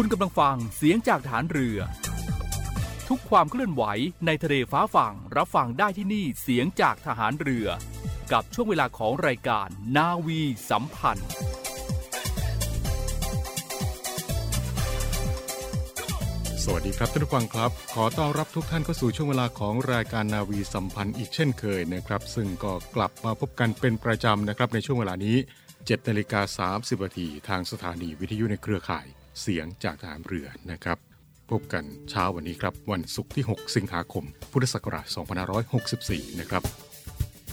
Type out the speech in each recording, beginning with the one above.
คุณกำลังฟังเสียงจากฐานเรือ ทุกความเคลื่อนไหวในทะเลฟ้าฝั่งรับฟังได้ที่นี่เสียงจากทหารเรือ กับช่วงเวลาของรายการนาวีสัมพันธ์ สวัสดีครับท่านผู้ฟังครับ ขอต้อนรับทุกท่านเข้าสู่ช่วงเวลาของรายการนาวีสัมพันธ์อีกเช่นเคยนะครับ ซึ่งก็กลับมาพบกันเป็นประจำนะครับในช่วงเวลานี้7นาฬิกา30นาทีทางสถานีวิทยุในเครือข่ายเสียงจากทารเรือนะครับ พบกันเช้าวันนี้ครับ วันศุกร์ที่ 6 สิงหาคม พุทธศักราช 2564 นะครับ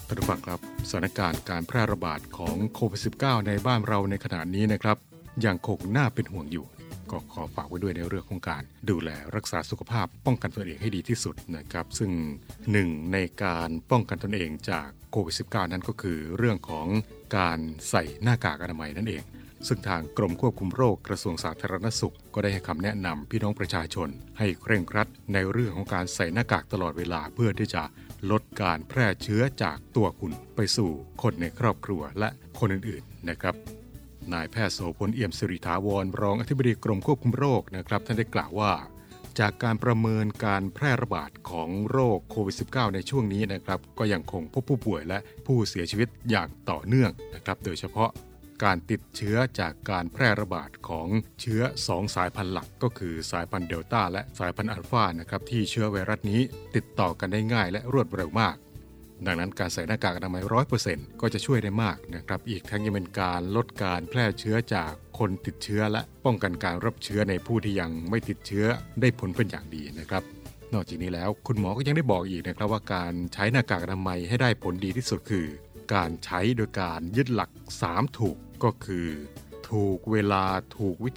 ท่านผู้ฟังครับสถานการณ์การแพร่ระบาดของโควิด -19 ในบ้านเราในขณะนี้นะครับยังคงน่าเป็นห่วงอยู่ ก็ขอฝากไว้ด้วยในเรื่องของการ ดูแลรักษาสุขภาพป้องกันตนเองให้ดีที่สุดนะครับ ซึ่งหนึ่งในการป้องกันตนเองจากโควิด -19 นั้นก็คือเรื่องของการใส่หน้ากากอนามัยนั่นเอง ซึ่งทางกรมควบคุมโรคกระทรวงสาธารณสุข ก็ได้ให้คำแนะนำพี่น้องประชาชน ให้เคร่งครัดในเรื่องของการใส่หน้ากากตลอดเวลาเพื่อที่จะลดการแพร่เชื้อจากตัวคุณไปสู่คนในครอบครัวและคนอื่นๆนะครับนายแพทย์โสพลเอี่ยมสิริถาวรรองอธิบดีกรมควบคุมโรคนะครับ ท่านได้กล่าวว่า จากการประเมินการแพร่ระบาดของโรคโควิด -19 ในช่วงนี้นะครับ ก็ยังคงพบผู้ป่วยและผู้เสียชีวิตอย่างต่อเนื่องนะครับ โดยเฉพาะ การติดเชื้อจากการแพร่ระบาดของเชื้อ 2 สายพันธุ์หลักก็คือสายพันธุ์เดลต้าและสายพันธุ์อัลฟานะครับที่เชื้อไวรัสนี้ติดต่อกันได้ง่ายและรวดเร็วมาก ดังนั้นการใส่หน้ากากอนามัยร้อยเปอร์เซ็นต์ก็จะช่วยได้มากนะครับอีกทั้งยังเป็นการลดการแพร่เชื้อจากคนติดเชื้อ และป้องกันการรับเชื้อในผู้ที่ยังไม่ติดเชื้อได้ผลเป็นอย่างดีนะครับนอกจากนี้แล้วคุณหมอก็ยังได้บอกอีกนะครับว่าการใช้หน้ากากอนามัยให้ได้ผลดีที่สุดคือ การใช้โดยการยึดหลัก 3 ถูก ก็คือ ถูกเวลาถูกวิธี